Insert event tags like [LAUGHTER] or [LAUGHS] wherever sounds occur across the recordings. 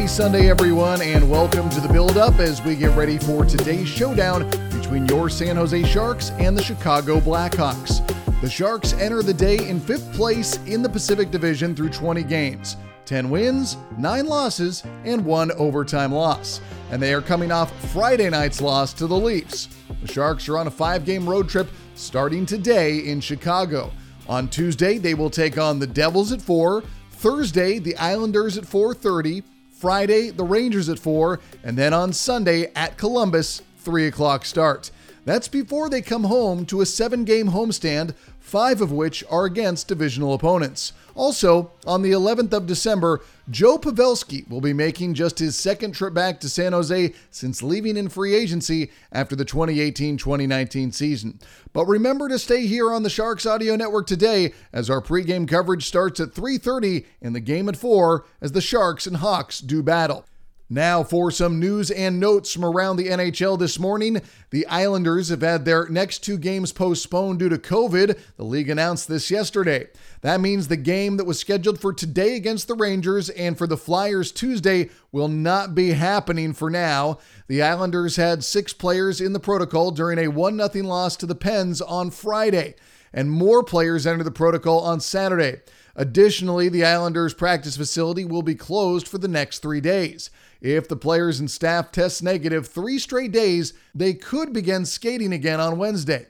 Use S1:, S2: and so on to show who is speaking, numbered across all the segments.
S1: Happy Sunday, everyone, and welcome to the build up as we get ready for today's showdown between your San Jose Sharks and the Chicago Blackhawks. The Sharks enter the day in fifth place in the Pacific Division through 20 games 10 wins, 9 losses, and 1 overtime loss. And they are coming off Friday night's loss to the Leafs. The Sharks are on a five game road trip starting today in Chicago. On Tuesday, they will take on the Devils at 4. Thursday, the Islanders at 4:30. Friday, the Rangers at 4, and then on Sunday at Columbus, 3 o'clock start. That's before they come home to a seven game homestand, five of which are against divisional opponents. Also, on the 11th of December, Joe Pavelski will be making just his second trip back to San Jose since leaving in free agency after the 2018 2019 season. But remember to stay here on the Sharks Audio Network today as our pregame coverage starts at 3:30 and the game at 4 as the Sharks and Hawks do battle. Now, for some news and notes from around the NHL this morning. The Islanders have had their next two games postponed due to COVID. The league announced this yesterday. That means the game that was scheduled for today against the Rangers and for the Flyers Tuesday will not be happening for now. The Islanders had six players in the protocol during a 1 0 loss to the Pens on Friday, and more players entered the protocol on Saturday. Additionally, the Islanders' practice facility will be closed for the next three days. If the players and staff test negative three straight days, they could begin skating again on Wednesday.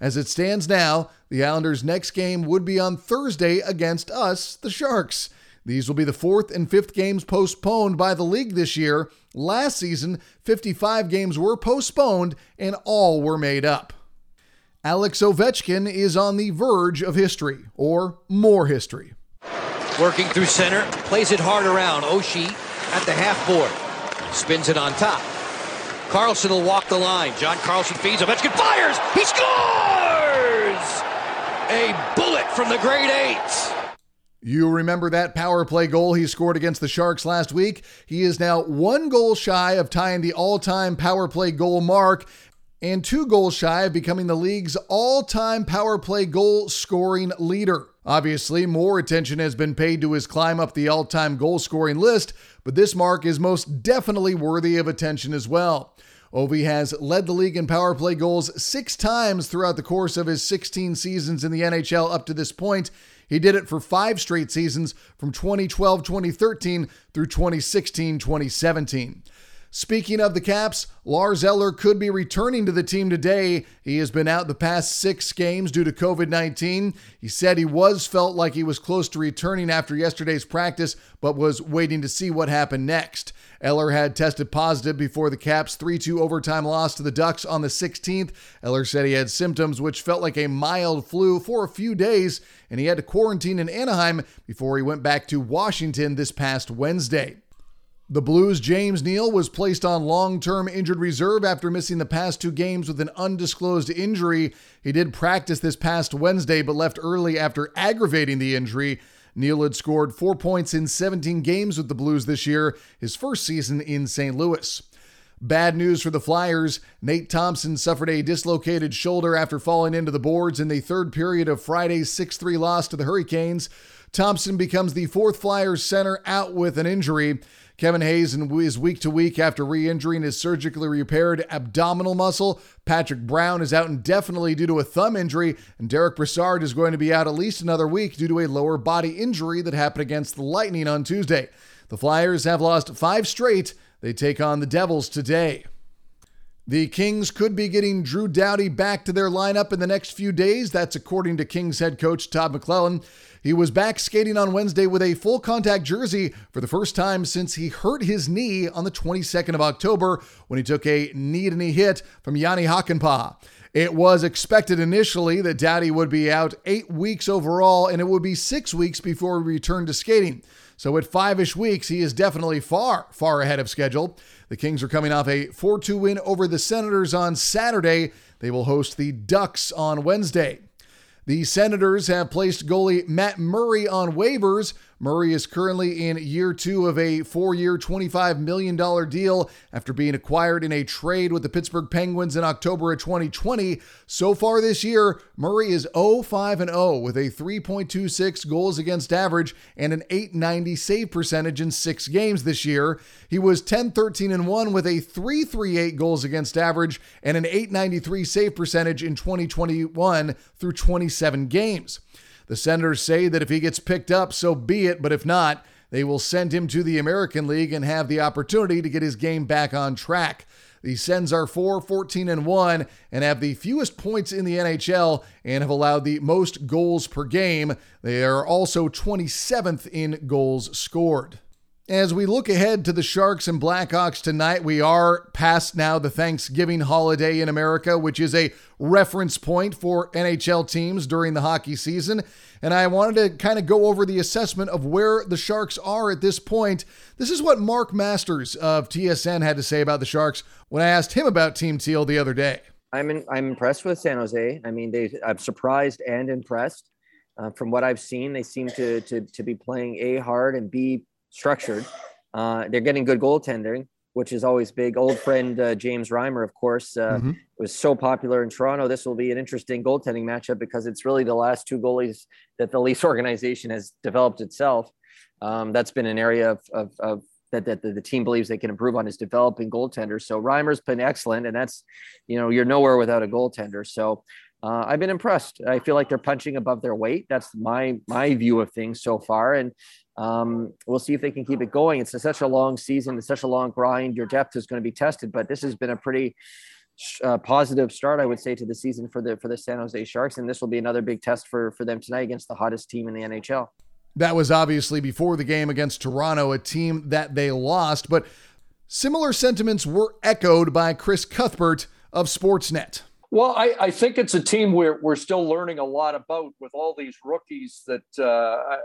S1: As it stands now, the Islanders' next game would be on Thursday against us, the Sharks. These will be the fourth and fifth games postponed by the league this year. Last season, 55 games were postponed and all were made up. Alex Ovechkin is on the verge of history, or more history.
S2: Working through center, plays it hard around. Oshie at the half board. Spins it on top. Carlson will walk the line. John Carlson feeds. Ovechkin fires. He scores! A bullet from the Great Eight.
S1: You remember that power play goal he scored against the Sharks last week? He is now one goal shy of tying the all time power play goal mark and two goals shy of becoming the league's all time power play goal scoring leader. Obviously, more attention has been paid to his climb up the all time goal scoring list, but this mark is most definitely worthy of attention as well. Ovi has led the league in power play goals six times throughout the course of his 16 seasons in the NHL up to this point. He did it for five straight seasons from 2012 2013 through 2016 2017. Speaking of the Caps, Lars Eller could be returning to the team today. He has been out the past six games due to COVID 19. He said he was felt like he was close to returning after yesterday's practice, but was waiting to see what happened next. Eller had tested positive before the Caps' 3 2 overtime loss to the Ducks on the 16th. Eller said he had symptoms which felt like a mild flu for a few days, and he had to quarantine in Anaheim before he went back to Washington this past Wednesday. The Blues' James Neal was placed on long term injured reserve after missing the past two games with an undisclosed injury. He did practice this past Wednesday but left early after aggravating the injury. Neal had scored four points in 17 games with the Blues this year, his first season in St. Louis. Bad news for the Flyers. Nate Thompson suffered a dislocated shoulder after falling into the boards in the third period of Friday's 6 3 loss to the Hurricanes. Thompson becomes the fourth Flyers center out with an injury. Kevin Hayes is week to week after re injuring his surgically repaired abdominal muscle. Patrick Brown is out indefinitely due to a thumb injury, and Derek Brassard is going to be out at least another week due to a lower body injury that happened against the Lightning on Tuesday. The Flyers have lost five straight. They take on the Devils today. The Kings could be getting Drew Doughty back to their lineup in the next few days. That's according to Kings head coach Todd McLellan. He was back skating on Wednesday with a full contact jersey for the first time since he hurt his knee on the 22nd of October when he took a knee to knee hit from Yanni Hakanpää. It was expected initially that Doughty would be out eight weeks overall, and it would be six weeks before he returned to skating. So at five ish weeks, he is definitely far, far ahead of schedule. The Kings are coming off a 4 2 win over the Senators on Saturday. They will host the Ducks on Wednesday. The Senators have placed goalie Matt Murray on waivers Murray is currently in year two of a four year, $25 million deal after being acquired in a trade with the Pittsburgh Penguins in October of 2020. So far this year, Murray is 0 5 0 with a 3.26 goals against average and an 890 save percentage in six games this year. He was 10 13 1 with a 338 goals against average and an 893 save percentage in 2021 through 27 games. The Senators say that if he gets picked up, so be it, but if not, they will send him to the American League and have the opportunity to get his game back on track. The Sens are 4 14 and 1 and have the fewest points in the NHL and have allowed the most goals per game. They are also 27th in goals scored. As we look ahead to the Sharks and Blackhawks tonight, we are past now the Thanksgiving holiday in America, which is a reference point for NHL teams during the hockey season. And I wanted to kind of go over the assessment of where the Sharks are at this point. This is what Mark Masters of TSN had to say about the Sharks when I asked him about Team Teal the other day.
S3: I'm in, I'm impressed with San Jose. I mean, they I'm surprised and impressed. Uh, from what I've seen, they seem to, to to be playing a hard and b structured. Uh, they're getting good goaltending, which is always big. Old friend uh, James Reimer, of course, uh, mm-hmm. was so popular in Toronto. This will be an interesting goaltending matchup because it's really the last two goalies that the Leafs [LAUGHS] organization has developed itself. Um, that's been an area of, of, of that, that the, the, team believes they can improve on is developing goaltenders. So Reimer's been excellent, and that's you know you're nowhere without a goaltender. So uh, I've been impressed. I feel like they're punching above their weight. That's my my view of things so far, and um, we'll see if they can keep it going. It's such a long season, it's such a long grind. Your depth is going to be tested, but this has been a pretty uh, positive start, I would say, to the season for the for the San Jose Sharks, and this will be another big test for for them tonight against the hottest team in the NHL.
S1: That was obviously before the game against Toronto, a team that they lost, but similar sentiments were echoed by Chris Cuthbert of Sportsnet.
S4: Well, I, I, think it's a team we're, we're still learning a lot about with all these rookies that, uh,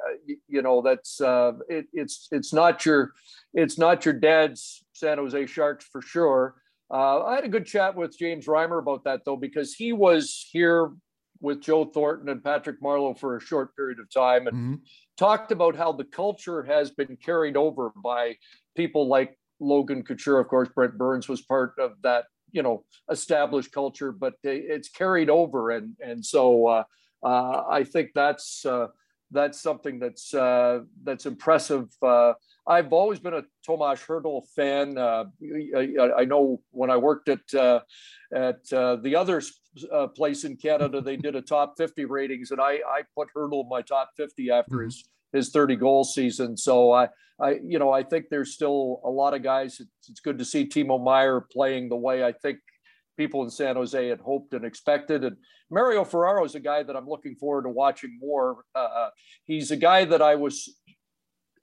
S4: you know, that's, uh, it, it's, it's not your, it's not your dad's San Jose Sharks for sure. Uh, I had a good chat with James Reimer about that though, because he was here with Joe Thornton and Patrick Marleau for a short period of time and mm-hmm. talked about how the culture has been carried over by people like Logan Couture. Of course, Brent Burns was part of that you know established culture, but it's carried over, and and so uh, uh, I think that's uh, that's something that's uh, that's impressive. Uh, I've always been a Tomas Hertl fan. Uh, I, I, know when I worked at uh, at uh, the other place in Canada, they did a top 50 ratings, and I I put Hertl in my top 50 after mm-hmm. his his 30 goal season. So I, I, you know, I think there's still a lot of guys. It's, it's good to see Timo Meier playing the way I think people in San Jose had hoped and expected. And Mario Ferraro is a guy that I'm looking forward to watching more. Uh, uh, he's a guy that I was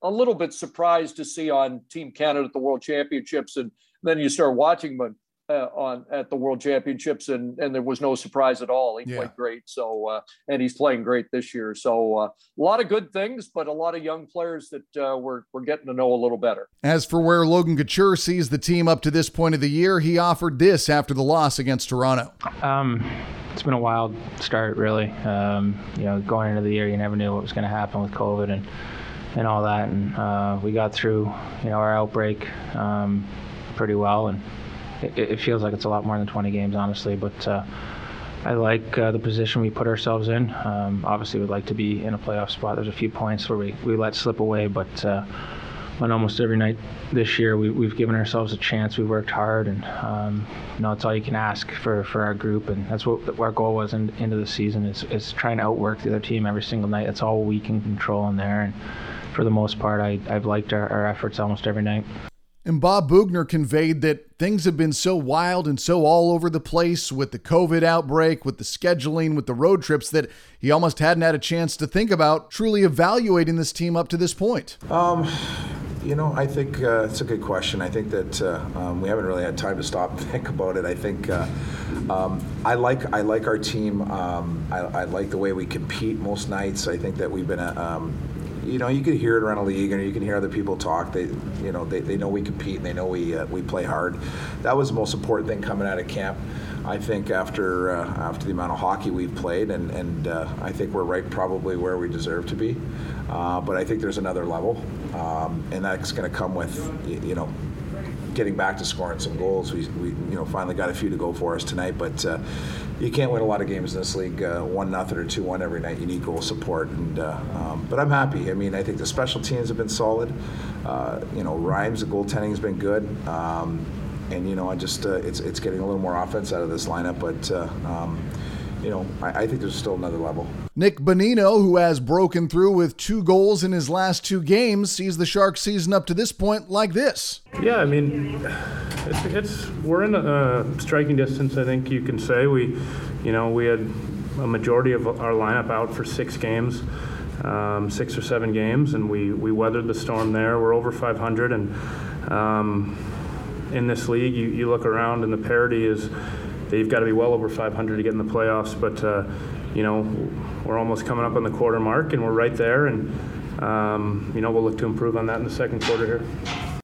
S4: a little bit surprised to see on Team Canada at the World Championships, and then you start watching him uh, on at the World Championships, and and there was no surprise at all. He yeah. played great. So uh, and he's playing great this year. So uh, a lot of good things, but a lot of young players that uh, we're we're getting to know a little better.
S1: As for where Logan Couture sees the team up to this point of the year, he offered this after the loss against Toronto.
S5: Um, it's been a wild start, really. Um, you know, going into the year, you never knew what was going to happen with COVID and and all that, and uh, we got through, you know, our outbreak um, pretty well and it, it, feels like it's a lot more than 20 games, honestly. But uh, I like uh, the position we put ourselves in. Um, obviously, we'd like to be in a playoff spot. There's a few points where we, we let slip away, but uh, on almost every night this year, we, have given ourselves a chance. We've worked hard, and um, you know, it's all you can ask for, for our group. And that's what our goal was in, into the season is, is trying to outwork the other team every single night. That's all we can control in there. And for the most part, I, I've liked our, our efforts almost every night.
S1: And Bob Boughner conveyed that things have been so wild and so all over the place with the COVID outbreak, with the scheduling, with the road trips that he almost hadn't had a chance to think about truly evaluating this team up to this point.
S6: Um, you know, I think uh, it's a good question. I think that uh, um, we haven't really had time to stop and [LAUGHS] think about it. I think uh, um, I like I like our team. Um, I, I, like the way we compete most nights. I think that we've been a um, you know, you can hear it around the league, and you can hear other people talk. They, you know, they, they know we compete, and they know we uh, we play hard. That was the most important thing coming out of camp. I think after uh, after the amount of hockey we've played, and and uh, I think we're right probably where we deserve to be. Uh, but I think there's another level, um, and that's going to come with you know getting back to scoring some goals. We, we you know finally got a few to go for us tonight, but uh, you can't win a lot of games in this league uh, one nothing or two one every night. You need goal support, and uh, um, but I'm happy. I mean, I think the special teams have been solid. Uh, you know, Rhymes, the goaltending has been good. Um, and you know, I just it's it's getting a little more offense out of this lineup, but um, you know, I, I, think there's still another level.
S1: Nick Bonino, who has broken through with two goals in his last two games, sees the Sharks season up to this point like this.
S7: Yeah, I mean, it's, it's we're in a striking distance. I think you can say we, you know, we had a majority of our lineup out for six games. Um, six or seven games, and we, we weathered the storm there. We're over 500, and um, in this league, you, you look around and the parity is they've got to be well over 500 to get in the playoffs. But uh, you know, we're almost coming up on the quarter mark, and we're right there. And um, you know, we'll look to improve on that in the second quarter here.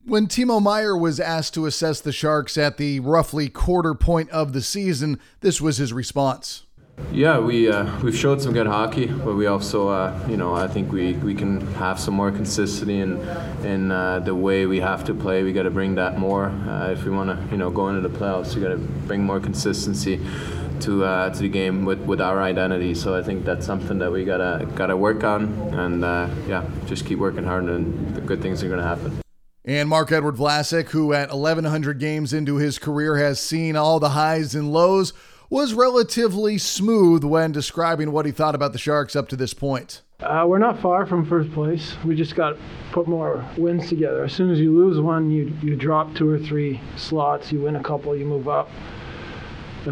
S1: When Timo Meier was asked to assess the Sharks at the roughly quarter point of the season, this was his response.
S8: Yeah, we uh, we've showed some good hockey, but we also, uh, you know, I think we, we can have some more consistency in in uh, the way we have to play. We got to bring that more uh, if we want to, you know, go into the playoffs. We got to bring more consistency to uh, to the game with, with our identity. So I think that's something that we gotta gotta work on, and uh, yeah, just keep working hard, and the good things are gonna happen.
S1: And Marc-Edouard Vlasic, who at 1,100 games into his career has seen all the highs and lows was relatively smooth when describing what he thought about the Sharks up to this point.
S9: Uh, we're not far from first place. We just got to put more wins together. As soon as you lose one, you you drop two or three slots. You win a couple, you move up.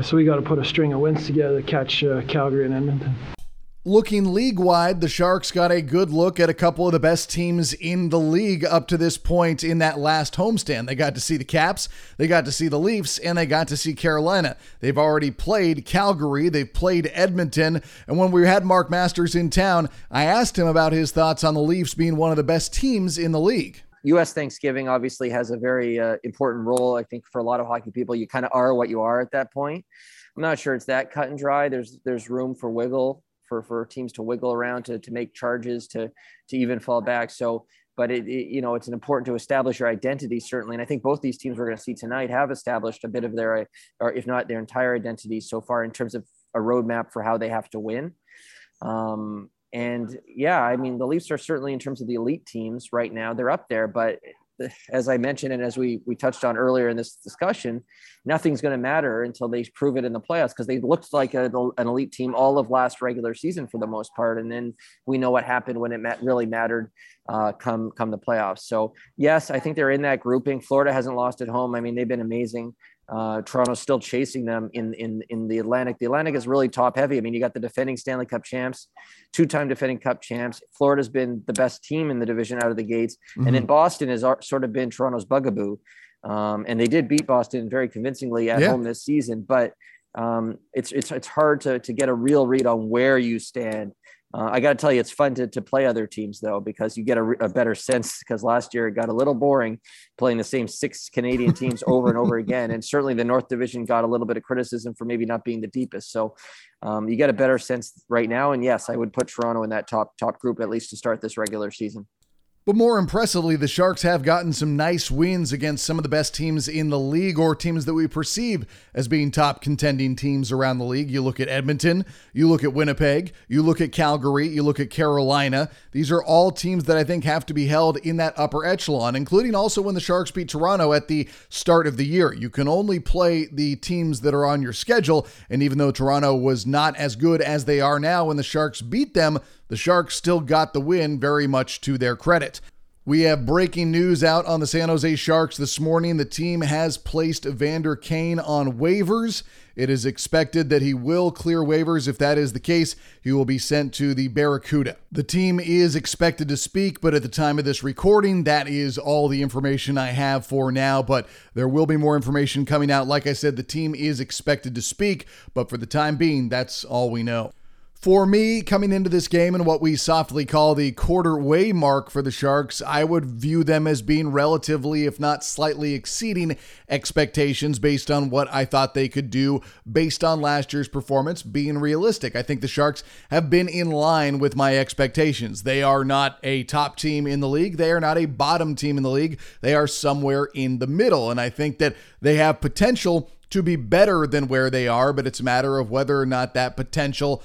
S9: So we got to put a string of wins together to catch uh, Calgary and Edmonton.
S1: Looking league wide, the Sharks got a good look at a couple of the best teams in the league up to this point in that last homestand. They got to see the Caps, they got to see the Leafs, and they got to see Carolina. They've already played Calgary, they've played Edmonton, and when we had Mark Masters in town, I asked him about his thoughts on the Leafs being one of the best teams in the league.
S3: U.S. Thanksgiving obviously has a very uh, important role. I think for a lot of hockey people, you kind of are what you are at that point. I'm not sure it's that cut and dry. There's there's room for wiggle for for teams to wiggle around to to make charges to to even fall back. So, but it, it you know it's important to establish your identity certainly, and I think both these teams we're going to see tonight have established a bit of their or if not their entire identity so far in terms of a roadmap for how they have to win. Um, and yeah, I mean the Leafs are certainly in terms of the elite teams right now they're up there, but as I mentioned, and as we we touched on earlier in this discussion, nothing's going to matter until they prove it in the playoffs because they looked like a, an elite team all of last regular season for the most part, and then we know what happened when it really mattered uh, come come the playoffs. So yes, I think they're in that grouping. Florida hasn't lost at home. I mean, they've been amazing. Uh, Toronto's still chasing them in in in the Atlantic. The Atlantic is really top heavy. I mean, you got the defending Stanley Cup champs, two-time defending Cup champs. Florida's been the best team in the division out of the gates, mm-hmm. and then Boston has sort of been Toronto's bugaboo. Um, and they did beat Boston very convincingly at yeah. home this season, but um, it's it's it's hard to to get a real read on where you stand uh, I got to tell you, it's fun to, to play other teams though, because you get a, a, better sense. Because last year it got a little boring playing the same six Canadian teams over and over again, and certainly the North Division got a little bit of criticism for maybe not being the deepest. So um, you get a better sense right now, and yes, I would put Toronto in that top top group at least to start this regular season.
S1: But more impressively, the Sharks have gotten some nice wins against some of the best teams in the league or teams that we perceive as being top contending teams around the league. You look at Edmonton, you look at Winnipeg, you look at Calgary, you look at Carolina. These are all teams that I think have to be held in that upper echelon, including also when the Sharks beat Toronto at the start of the year. You can only play the teams that are on your schedule, and even though Toronto was not as good as they are now when the Sharks beat them, the Sharks still got the win very much to their credit. We have breaking news out on the San Jose Sharks this morning. The team has placed Evander Kane on waivers. It is expected that he will clear waivers. If that is the case, he will be sent to the Barracuda. The team is expected to speak, but at the time of this recording, that is all the information I have for now. But there will be more information coming out. Like I said, the team is expected to speak, but for the time being, that's all we know. For me, coming into this game and what we softly call the quarter way mark for the Sharks, I would view them as being relatively, if not slightly exceeding expectations based on what I thought they could do based on last year's performance being realistic. I think the Sharks have been in line with my expectations. They are not a top team in the league, they are not a bottom team in the league. They are somewhere in the middle. And I think that they have potential to be better than where they are, but it's a matter of whether or not that potential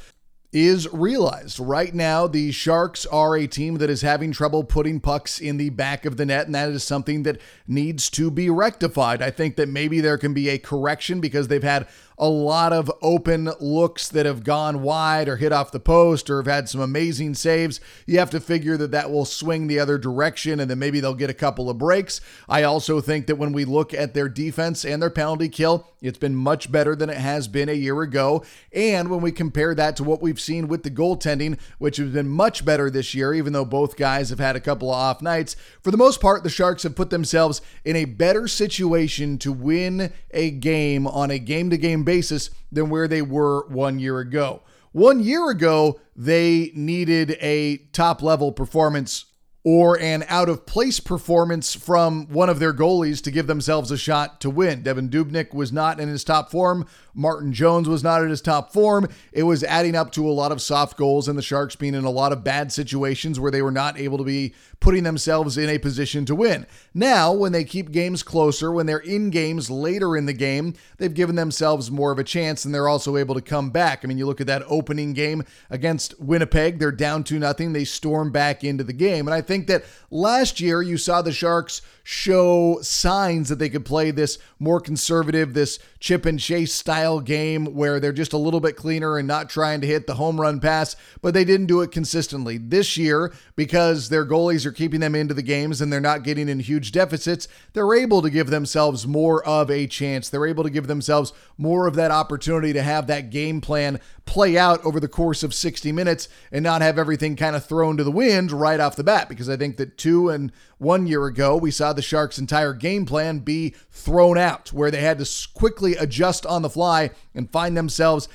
S1: is realized. Right now, the Sharks are a team that is having trouble putting pucks in the back of the net, and that is something that needs to be rectified. I think that maybe there can be a correction because they've had a lot of open looks that have gone wide or hit off the post or have had some amazing saves. You have to figure that that will swing the other direction and then maybe they'll get a couple of breaks. I also think that when we look at their defense and their penalty kill, it's been much better than it has been a year ago. And when we compare that to what we've seen with the goaltending, which has been much better this year, even though both guys have had a couple of off nights, for the most part, the Sharks have put themselves in a better situation to win a game on a game to game basis than where they were one year ago. One year ago, they needed a top level performance or an out of place performance from one of their goalies to give themselves a shot to win. Devan Dubnyk was not in his top form. Martin Jones was not at his top form. It was adding up to a lot of soft goals and the Sharks being in a lot of bad situations where they were not able to be putting themselves in a position to win. Now, when they keep games closer, when they're in games later in the game, they've given themselves more of a chance and they're also able to come back. I mean, you look at that opening game against Winnipeg, they're down 2 nothing. They storm back into the game. And I think that last year you saw the Sharks show signs that they could play this more conservative, this chip and chase style game where they're just a little bit cleaner and not trying to hit the home run pass, but they didn't do it consistently. This year, because their goalies are keeping them into the games and they're not getting in huge deficits, they're able to give themselves more of a chance. They're able to give themselves more of that opportunity to have that game plan play out over the course of 60 minutes and not have everything kind of thrown to the wind right off the bat. Because I think that two and one year ago, we saw the Sharks' entire game plan be thrown out, where they had to quickly adjust on the fly and find themselves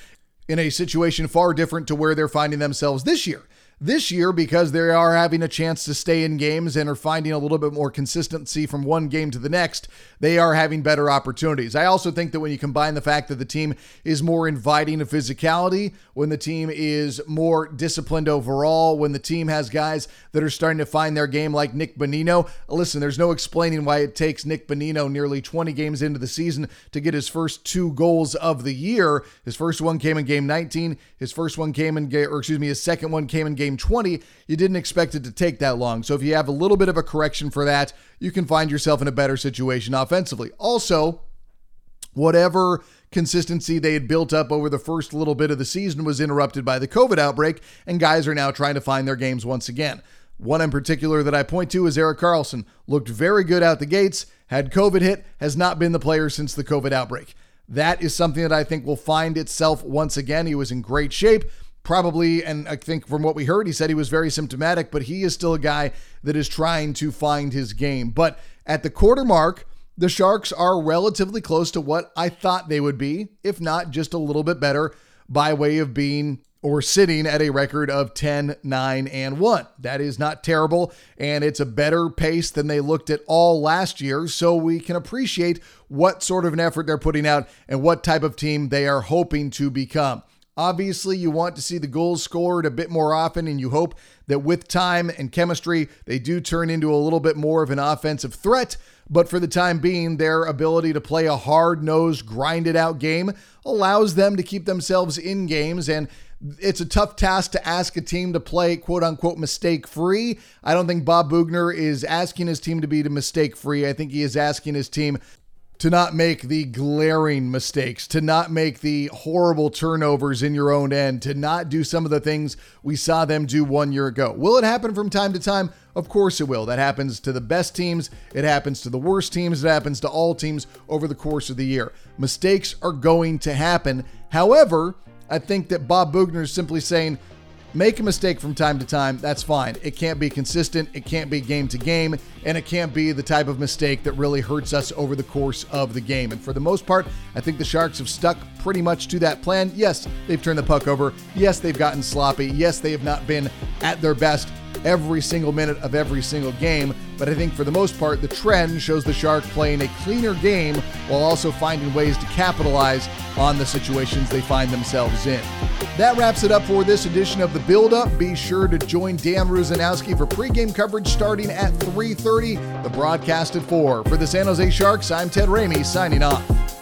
S1: in a situation far different to where they're finding themselves this year. This year, because they are having a chance to stay in games and are finding a little bit more consistency from one game to the next, they are having better opportunities. I also think that when you combine the fact that the team is more inviting of physicality, when the team is more disciplined overall, when the team has guys that are starting to find their game like Nick Bonino, listen, there's no explaining why it takes Nick Bonino nearly 20 games into the season to get his first two goals of the year. His first one came in game 19, his first one came in game, or excuse me, his second one came in game 20. You didn't expect it to take that long. So if you have a little bit of a correction for that, you can find yourself in a better situation offensively. Also, whatever consistency they had built up over the first little bit of the season was interrupted by the COVID outbreak, and guys are now trying to find their games once again. One in particular that I point to is Erik Karlsson. Looked very good out the gates, had COVID hit, has not been the player since the COVID outbreak. That is something that I think will find itself once again. He was in great shape probably, and I think from what we heard, he said he was very symptomatic, but he is still a guy that is trying to find his game. But at the quarter mark, the Sharks are relatively close to what I thought they would be, if not just a little bit better, by way of being or sitting at a record of 10, 9, and 1. That is not terrible, and it's a better pace than they looked at all last year, so we can appreciate what sort of an effort they're putting out and what type of team they are hoping to become. Obviously, you want to see the goals scored a bit more often, and you hope that with time and chemistry, they do turn into a little bit more of an offensive threat. But for the time being, their ability to play a hard nosed, grinded out game allows them to keep themselves in games. And it's a tough task to ask a team to play quote unquote mistake free. I don't think Bob Boughner is asking his team to be mistake free. I think he is asking his team to not make the glaring mistakes, to not make the horrible turnovers in your own end, to not do some of the things we saw them do one year ago. Will it happen from time to time? Of course it will. That happens to the best teams, it happens to the worst teams, it happens to all teams over the course of the year. Mistakes are going to happen. However, I think that Bob Boughner is simply saying, make a mistake from time to time, that's fine. It can't be consistent, it can't be game to game, and it can't be the type of mistake that really hurts us over the course of the game. And for the most part, I think the Sharks have stuck pretty much to that plan. Yes, they've turned the puck over. Yes, they've gotten sloppy. Yes, they have not been at their best every single minute of every single game. But I think for the most part, the trend shows the Shark playing a cleaner game while also finding ways to capitalize on the situations they find themselves in. That wraps it up for this edition of the Build Up. Be sure to join Dan Rusanowsky for pregame coverage starting at 3:30. The broadcast at 4. For the San Jose Sharks, I'm Ted Ramey signing off.